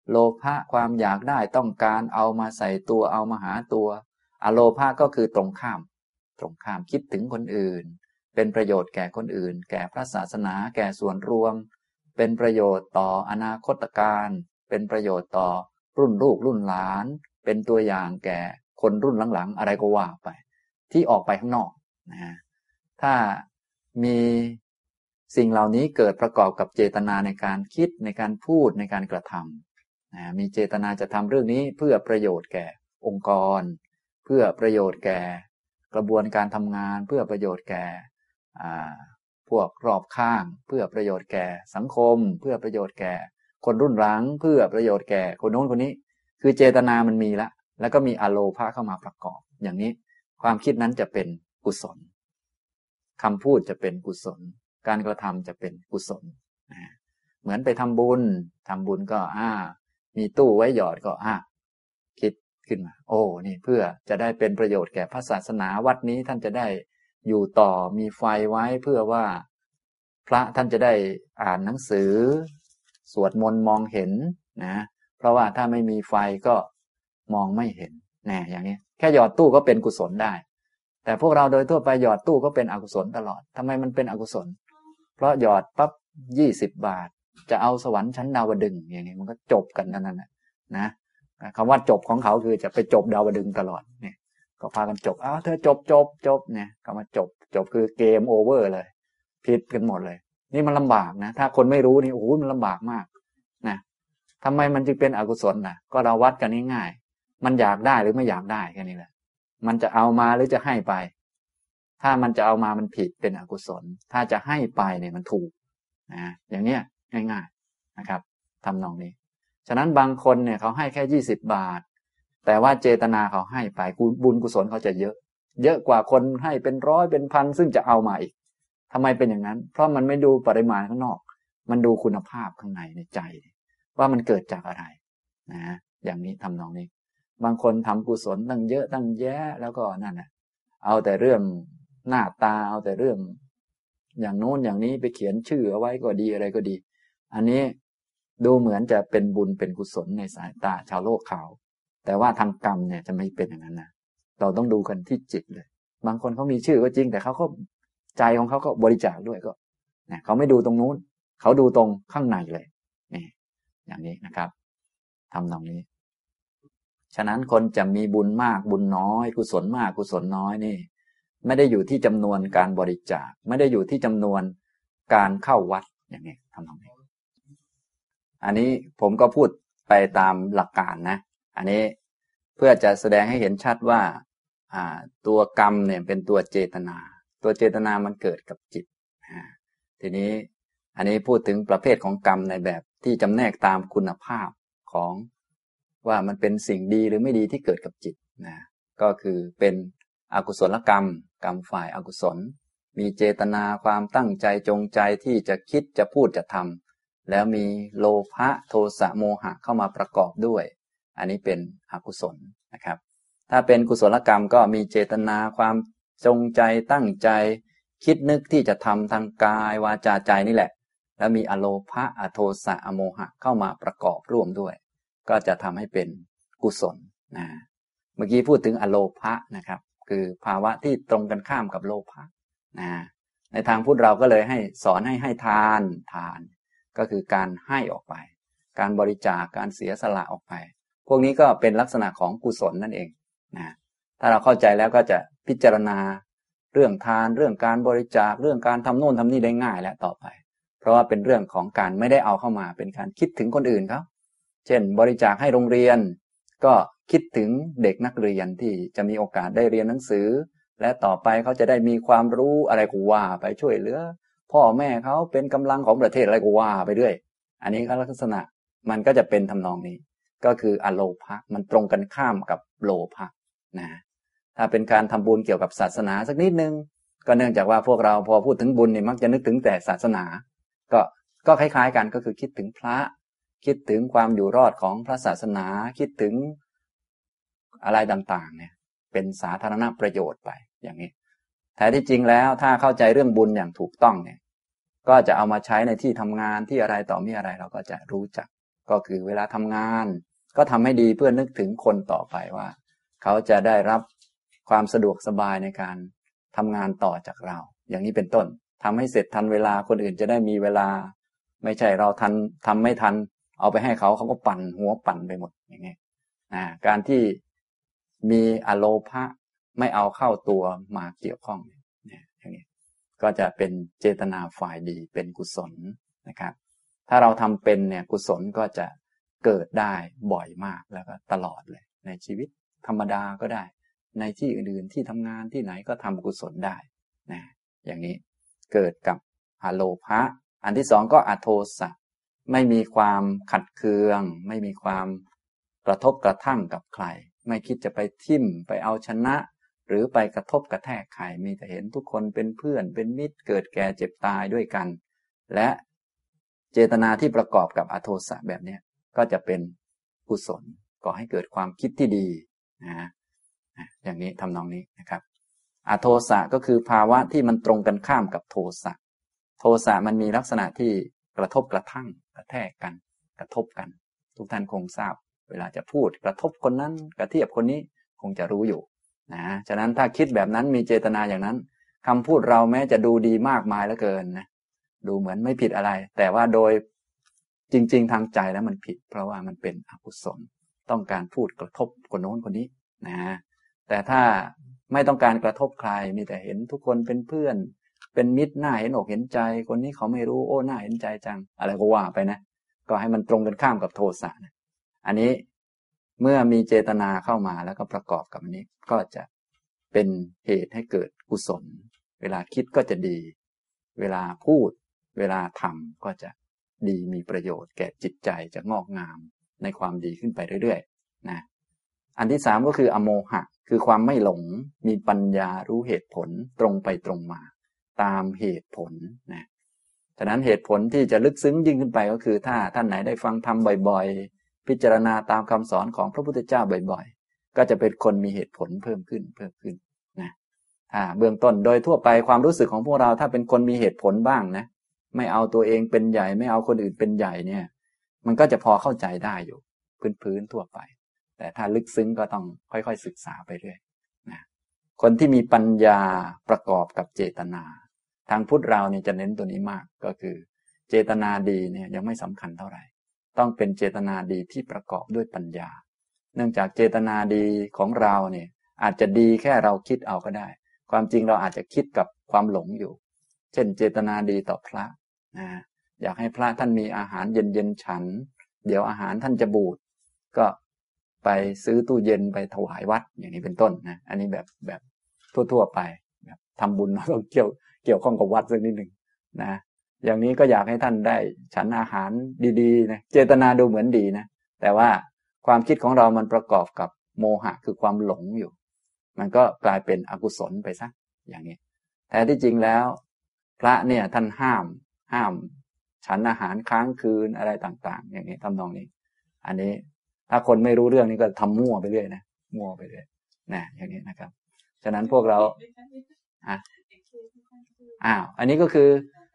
โลภะความอยากได้ต้องการเอามาใส่ตัวเอามาหาตัว อโลภะก็คือตรงข้าม ตรงข้ามคิดถึงคนอื่น เป็นประโยชน์แก่คนอื่น แก่พระศาสนา แก่ส่วนรวม เป็นประโยชน์ต่ออนาคตการ เป็นประโยชน์ต่อรุ่นลูกรุ่นหลาน เป็นตัวอย่างแก่คนรุ่นหลังๆ อะไรก็ว่าไป ที่ออกไปข้างนอกนะถ้ามีสิ่งเหล่านี้เกิดประกอบกับเจตนาในการคิดในการพูดในการกระทำนะมีเจตนาจะทำเรื่องนี้เพื่อประโยชน์แก่องค์กร เพื่อประโยชน์แก่กระบวนการทำงาน เพื่อประโยชน์แก่ พวกรอบข้าง เพื่อประโยชน์แก่สังคม เพื่อประโยชน์แก่ คนรุ่นหลัง เพื่อประโยชน์แก่คนโน้นคนนี้ คือเจตนามันมีแล้วแล้วก็มีอโลภาเข้ามาประกอบ อย่างนี้ความคิดนั้นจะเป็นกุศลคำพูดจะเป็นกุศล การกระทำจะเป็นกุศลนะเหมือนไปทำบุญทำบุญก็อ่า มีตู้ไว้หยอดก็อ่าคิดขึ้นมา โอ้ นี่เพื่อจะได้เป็นประโยชน์แก่พระศาสนาวัดนี้ท่านจะได้ อยู่ต่อมีไฟไว้เพื่อว่า พระท่านจะได้อ่านหนังสือ สวดมนต์มองเห็นนะ เพราะว่าถ้าไม่มีไฟก็มองไม่เห็นน่อย่างนี้ แค่หยอดตู้ก็เป็นกุศลได้ แต่พวกเราโดยทั่วไปหยอดตู้ก็เป็นอกุศลตลอดทำไมมันเป็นอกุศล เพราะหยอดปั๊บยี่สิบบาท จะเอาสวรรค์ชั้นดาวดึงอย่างนี้มันก็จบกันนั่นนะนะคำว่าจบของเขาคือจะไปจบดาวดึงตลอดเนี่ย ก็พากันจบอ้าวเธอจบจบจบเนี่ยก็มาจบ จบคือเกมโอเวอร์เลย ผิดกันหมดเลย นี่มันลำบากนะ ถ้าคนไม่รู้นี่โอ้โหมันลำบากมากนะทำไมมันจึงเป็นอกุศลนะก็เราวัดกันง่ายๆมันอยากได้หรือไม่อยากได้แค่นี้แหละมันจะเอามาหรือจะให้ไป ถ้ามันจะเอามามันผิดเป็นอกุศล ถ้าจะให้ไปเนี่ยมันถูกนะอย่างเนี้ยง่าย ๆนะครับทำนองนี้ ฉะนั้นบางคนเนี่ยเขาให้แค่ยี่สิบบาท แต่ว่าเจตนาเขาให้ไปบุญกุศลเขาจะเยอะ เยอะกว่าคนให้เป็นร้อยเป็นพันซึ่งจะเอามาอีกทำไมเป็นอย่างนั้น เพราะมันไม่ดูปริมาณข้างนอก มันดูคุณภาพข้างในในใจ ว่ามันเกิดจากอะไรนะอย่างนี้ทำนองนี้ บางคนทำกุศลตั้งเยอะตั้งแยะแล้วก็นั่นแหละเอาแต่เรื่องหน้าตาเอาแต่เรื่อง อย่างโน้นอย่างนี้ไปเขียนชื่อเอาไว้ก็ดีอะไรก็ดี อันนี้ดูเหมือนจะเป็นบุญเป็นกุศลในสายตาชาวโลกเขา แต่ว่าทางกรรมเนี่ยจะไม่เป็นอย่างนั้นนะเราต้องดูกันที่จิตเลย บางคนเขามีชื่อก็จริง แต่เขาก็ใจของเขาก็บริจาคด้วยก็เนี่ยเขาไม่ดูตรงนู้น เขาดูตรงข้างในเลยนี่อย่างนี้นะครับทำตรงนี้ ฉะนั้นคนจะมีบุญมากบุญน้อย กุศลมากกุศลน้อยนี่ ไม่ได้อยู่ที่จำนวนการบริจาค ไม่ได้อยู่ที่จำนวนการเข้าวัดอย่างนี้ทำตรงนี้ อันนี้ผมก็พูดไปตามหลักการนะ อันนี้เพื่อจะแสดงให้เห็นชัดว่าตัวกรรมเนี่ยเป็นตัวเจตนา ตัวเจตนามันเกิดกับจิต ทีนี้อันนี้พูดถึงประเภทของกรรมในแบบที่จำแนกตามคุณภาพของว่ามันเป็นสิ่งดีหรือไม่ดีที่เกิดกับจิตนะก็คือเป็นอกุศลกรรม กรรมฝ่ายอากุศล มีเจตนาความตั้งใจจงใจที่จะคิดจะพูดจะทำแล้วมีโลภะโทสะโมหะเข้ามาประกอบด้วย อันนี้เป็นอกุศลนะครับ ถ้าเป็นกุศลกรรมก็มีเจตนาความจงใจตั้งใจ คิดนึกที่จะทำทางกายวาจาใจนี่แหละ แล้วมีอโลภะอโทสะอโมหะเข้ามาประกอบร่วมด้วย ก็จะทำให้เป็นกุศลนะเมื่อกี้พูดถึงอโลภะนะครับ คือภาวะที่ตรงกันข้ามกับโลภะนะในทางพุทธเราก็เลยให้สอนให้ให้ทานทาน ก็คือการให้ออกไป การบริจาคการเสียสละออกไป พวกนี้ก็เป็นลักษณะของกุศลนั่นเองนะถ้าเราเข้าใจแล้วก็จะพิจารณาเรื่องทานเรื่องการบริจาคเรื่องการทำโน่นทำนี่ได้ง่ายแล้วต่อไป เพราะว่าเป็นเรื่องของการไม่ได้เอาเข้ามาเป็นการคิดถึงคนอื่นเขาเช่น บริจาคให้โรงเรียน ก็คิดถึงเด็กนักเรียนที่จะมีโอกาสได้เรียนหนังสือ และต่อไปเขาจะได้มีความรู้อะไรกูว่าไปช่วยเหลือ พ่อแม่เขาเป็นกำลังของประเทศอะไรกูว่าไปด้วยอันนี้ก็ลักษณะมันก็จะเป็นทำนองนี้ ก็คืออโลภะมันตรงกันข้ามกับโลภะนะถ้าเป็นการทำบุญเกี่ยวกับศาสนาสักนิดนึง ก็เนื่องจากว่าพวกเราพอพูดถึงบุญเนี่ยมักจะนึกถึงแต่ศาสนา ก็ก็คล้าย ๆ กันก็คือคิดถึงพระ คิดถึงความอยู่รอดของพระศาสนาคิดถึงอะไรต่างๆเนี่ยเป็นสาธารณประโยชน์ไปอย่างนี้แต่ที่จริงแล้วถ้าเข้าใจเรื่องบุญอย่างถูกต้องเนี่ยก็จะเอามาใช้ในที่ทำงานที่อะไรต่อมีอะไรเราก็จะรู้จัก ก็คือเวลาทำงาน ก็ทำให้ดีเพื่อนึกถึงคนต่อไปว่า เขาจะได้รับความสะดวกสบายในการทำงานต่อจากเรา อย่างนี้เป็นต้นทำให้เสร็จทันเวลาคนอื่นจะได้มีเวลา ไม่ใช่เราทันทำไม่ทัน เอาไปให้เขาเขาก็ปั่นหัวปั่นไปหมดอย่างนี้นะการที่มีอโลภะไม่เอาเข้าตัวมาเกี่ยวข้องเนี่ยอย่างนี้ก็จะเป็นเจตนาฝ่ายดีเป็นกุศลนะครับ ถ้าเราทำเป็นเนี่ยกุศลก็จะ เกิดได้บ่อยมากแล้วก็ตลอดเลย ในชีวิตธรรมดาก็ได้ ในที่อื่นๆที่ทำงานที่ไหนก็ทำกุศลได้นะอย่างนี้เกิดกับอโลภะอันที่สองก็อโทสะไม่มีความขัดเคือง ไม่มีความกระทบกระทั่งกับใคร ไม่คิดจะไปทิ่มไปเอาชนะ หรือไปกระทบกระแทกใครมีแต่เห็นทุกคนเป็นเพื่อนเป็นมิตรเกิดแก่เจ็บตายด้วยกัน และเจตนาที่ประกอบกับอโทสะแบบนี้ ก็จะเป็นกุศลก่อให้เกิดความคิดที่ดีนะอย่างนี้ทำนองนี้นะครับอโทสะก็คือภาวะที่มันตรงกันข้ามกับโทสะโทสะมันมีลักษณะที่กระทบกระทั่งกระแทกกัน กระทบกัน ทุกท่านคงทราบ เวลาจะพูดกระทบคนนั้น กระเทียบคนนี้คงจะรู้อยู่นะฉะนั้นถ้าคิดแบบนั้นมีเจตนาอย่างนั้นคำพูดเราแม้จะดูดีมากมายเหลือเกินนะดูเหมือนไม่ผิดอะไร แต่ว่าโดย จริง ๆ ทางใจแล้วมันผิด เพราะว่ามันเป็นอกุศลต้องการพูดกระทบคนโน้นคนนี้นะ แต่ถ้าไม่ต้องการกระทบใคร มีแต่เห็นทุกคนเป็นเพื่อน เป็นมิตรหน้าเห็นอกเห็นใจ คนนี้เขาไม่รู้โอ้หน้าเห็นใจจัง อะไรก็ว่าไปนะ ก็ให้มันตรงกันข้ามกับโทสะนะอันนี้เมื่อมีเจตนาเข้ามาแล้วก็ประกอบกับอันนี้ก็จะเป็นเหตุให้เกิดกุศล เวลาคิดก็จะดี เวลาพูด เวลาทำก็จะ ดีมีประโยชน์แก่จิตใจจะงอกงามในความดีขึ้นไปเรื่อยๆนะอันที่สามก็คืออโมหะ คือความไม่หลงมีปัญญารู้เหตุผลตรงไปตรงมา ตามเหตุผลนะฉะนั้นเหตุผลที่จะลึกซึ้งยิ่งขึ้นไปก็คือ ถ้าท่านไหนได้ฟังธรรมบ่อยๆ พิจารณาตามคำสอนของพระพุทธเจ้าบ่อยๆ ก็จะเป็นคนมีเหตุผลเพิ่มขึ้นเพิ่มขึ้นนะถ้าเบื้องต้นโดยทั่วไปความรู้สึกของพวกเราถ้าเป็นคนมีเหตุผลบ้างนะ ไม่เอาตัวเองเป็นใหญ่ ไม่เอาคนอื่นเป็นใหญ่เนี่ย มันก็จะพอเข้าใจได้อยู่พื้นๆทั่วไป แต่ถ้าลึกซึ้งก็ต้องค่อยๆ ศึกษาไปเรื่อยนะคนที่มีปัญญาประกอบกับเจตนา ทางพุทธเราเนี่ยจะเน้นตัวนี้มากก็คือ เจตนาดีเนี่ยยังไม่สำคัญเท่าไหร่ ต้องเป็นเจตนาดีที่ประกอบด้วยปัญญา เนื่องจากเจตนาดีของเราเนี่ยอาจจะดีแค่เราคิดเอาก็ได้ ความจริงเราอาจจะคิดกับความหลงอยู่ ช่นเจตนาดีต่อพระนะอยากให้พระท่านมีอาหารเย็นๆฉัน เดี๋ยวอาหารท่านจะบูดก็ไปซื้อตู้เย็นไปถวายวัดอย่างนี้เป็นต้นนะอันนี้แบบแบบทั่วๆไปแบบทำบุญเราเกี่ยวเกี่ยวข้องกับวัดสักนิดหนึ่งนะอย่างนี้ก็อยากให้ท่านได้ฉันอาหารดีๆนะเจตนาดูเหมือนดีนะแต่ว่าความคิดของเรามันประกอบกับโมหะคือความหลงอยู่ มันก็กลายเป็นอกุศลไปซะอย่างนี้แต่ที่จริงแล้ว พระเนี่ยท่านห้ามห้าม ฉันอาหารค้างคืนอะไรต่าง ๆ อย่างนี้ทำนองนี้ อันนี้ถ้าคนไม่รู้เรื่องนี้ก็ทำมั่วไปเรื่อยนะมั่วไปเรื่อยนะอย่างนี้นะครับ ฉะนั้นพวกเราอะอ้าวอันนี้ก็คือ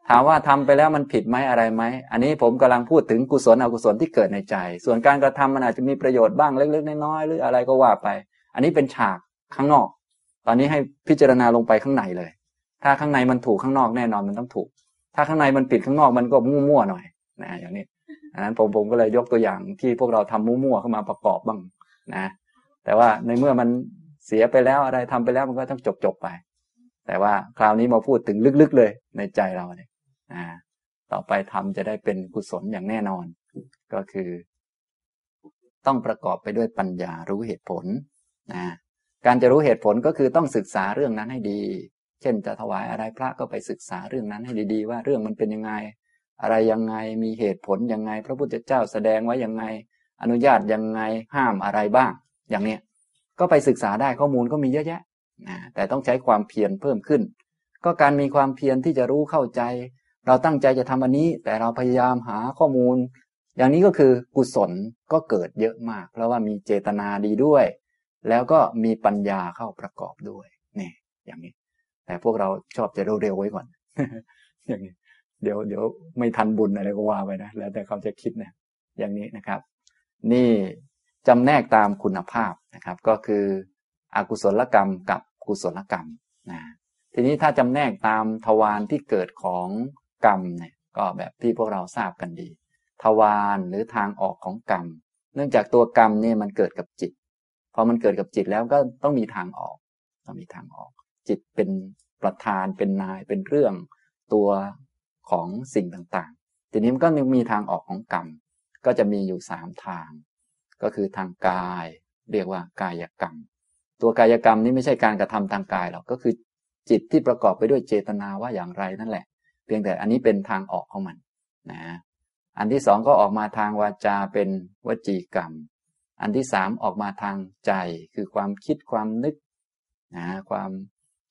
ถามว่าทำไปแล้วมันผิดไหมอะไรไหมอันนี้ผมกำลังพูดถึงกุศลอกุศลที่เกิดในใจ ส่วนการกระทำมันอาจจะมีประโยชน์บ้างเล็กๆน้อยๆหรืออะไรก็ว่าไป อันนี้เป็นฉากข้างนอก ตอนนี้ให้พิจารณาลงไปข้างในเลย ถ้าข้างในมันถูกข้างนอกแน่นอนมันต้องถูก ถ้าข้างในมันผิดข้างนอกมันก็มั่วๆหน่อยนะอย่างนี้อันนั้นผมผมก็เลยยกตัวอย่างที่พวกเราทำมั่วๆเข้ามาประกอบบ้างนะ แต่ว่าในเมื่อมันเสียไปแล้วอะไรทำไปแล้วมันก็ต้องจบจบไป แต่ว่าคราวนี้มาพูดถึงลึกๆเลยในใจเราเนี่ยอ่าต่อไปทำจะได้เป็นกุศลอย่างแน่นอน ก็คือ ต้องประกอบไปด้วยปัญญารู้เหตุผลนะการจะรู้เหตุผลก็คือต้องศึกษาเรื่องนั้นให้ดี เช่นจะถวายอะไรพระก็ไปศึกษาเรื่องนั้นให้ดีๆ ว่าเรื่องมันเป็นยังไง อะไรยังไงมีเหตุผลยังไง พระพุทธเจ้าแสดงไว้ยังไง อนุญาตยังไงห้ามอะไรบ้าง อย่างเนี้ยก็ไปศึกษาได้ข้อมูลก็มีเยอะแยะนะแต่ต้องใช้ความเพียรเพิ่มขึ้น ก็การมีความเพียรที่จะรู้เข้าใจ เราตั้งใจจะทำอันนี้ แต่เราพยายามหาข้อมูล อย่างนี้ก็คือกุศลก็เกิดเยอะมาก เพราะว่ามีเจตนาดีด้วย แล้วก็มีปัญญาเข้าประกอบด้วยนี่อย่างนี้ แต่พวกเราชอบจะเร็วๆไว้ก่อน อย่างนี้ เดี๋ยวเดี๋ยวไม่ทันบุญอะไรก็ว่าไปนะ แล้วแต่เขาจะคิดนะ อย่างนี้นะครับ นี่จำแนกตามคุณภาพนะครับ ก็คืออกุศลกรรมกับกุศลกรรมนะทีนี้ถ้าจำแนกตามทวารที่เกิดของกรรมเนี่ยก็แบบที่พวกเราทราบกันดี ทวารหรือทางออกของกรรม เนื่องจากตัวกรรมเนี่ยมันเกิดกับจิต พอมันเกิดกับจิตแล้วก็ต้องมีทางออก ต้องมีทางออก จิตเป็นประธานเป็นนายเป็นเรื่องตัวของสิ่งต่างๆ ทีนี้มันก็มีทางออกของกรรม ก็จะมีอยู่สามทาง ก็คือทางกาย เรียกว่ากายกรรม ตัวกายกรรมนี้ไม่ใช่การกระทำทางกายหรอกก็คือจิตที่ประกอบไปด้วยเจตนาว่าอย่างไรนั่นแหละ เพียงแต่อันนี้เป็นทางออกของมันนะอันที่สองก็ออกมาทางวาจาเป็นวจีกรรม อันที่สามออกมาทางใจคือความคิดความนึกนะความ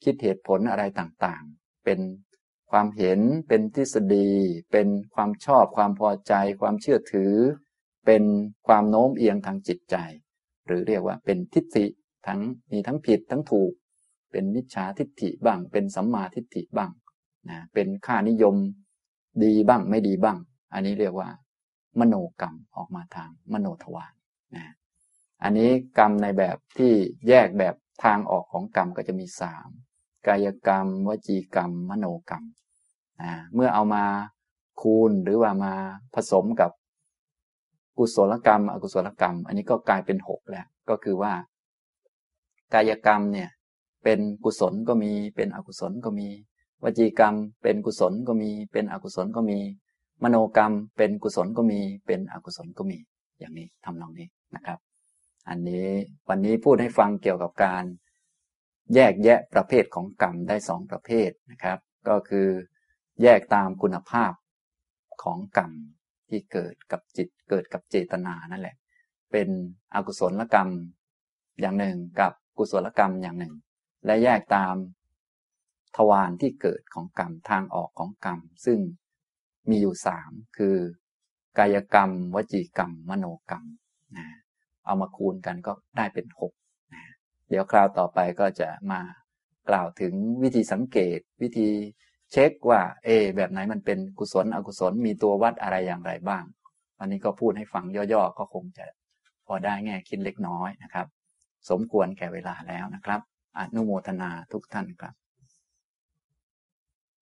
คิดเหตุผลอะไรต่างๆ เป็นความเห็นเป็นทฤษฎี เป็นความชอบความพอใจ ความเชื่อถือ เป็นความโน้มเอียงทางจิตใจ หรือเรียกว่าเป็นทิฏฐิทั้งมีทั้งผิดทั้งถูก เป็นมิจฉาทิฏฐิบ้าง เป็นสัมมาทิฏฐิบ้างนะเป็นค่านิยมดีบ้างไม่ดีบ้าง อันนี้เรียกว่า มโนกรรมออกมาทางมโนทวารนะอันนี้กรรมในแบบที่แยกแบบทางออกของกรรมก็จะมีสาม กายกรรม วจีกรรม มโนกรรมเมื่อเอามาคูณหรือว่ามาผสมกับกุศลกรรม อกุศลกรรม อันนี้ก็กลายเป็นหกแล้ว ก็คือว่า กายกรรมเนี่ย เป็นกุศลก็มี เป็นอกุศลก็มี วจีกรรม เป็นกุศลก็มี เป็นอกุศลก็มี มโนกรรม เป็นกุศลก็มี เป็นอกุศลก็มี อย่างนี้ทำนองนี้นะครับ อันนี้วันนี้พูดให้ฟังเกี่ยวกับการ แยกแยะประเภทของกรรมได้สองประเภทนะครับ ก็คือแยกตามคุณภาพของกรรมที่เกิดกับจิตเกิดกับเจตนานั่นแหละ เป็นอกุศลกรรมอย่างหนึ่งกับกุศลกรรมอย่างหนึ่ง และแยกตามทวารที่เกิดของกรรมทางออกของกรรม ซึ่งมีอยู่สามคือกายกรรม วจีกรรม มโนกรรมนะเอามาคูณกันก็ได้เป็นหก เดี๋ยวคราวต่อไปก็จะมากล่าวถึงวิธีสังเกต วิธีเช็คว่า เอ แบบไหนมันเป็นกุศลอกุศลมีตัววัดอะไรอย่างไรบ้าง อันนี้ก็พูดให้ฟังย่อๆ ก็คงจะพอได้แง่คิดเล็กน้อยนะครับ สมควรแก่เวลาแล้วนะครับอนุโมทนาทุกท่านครับ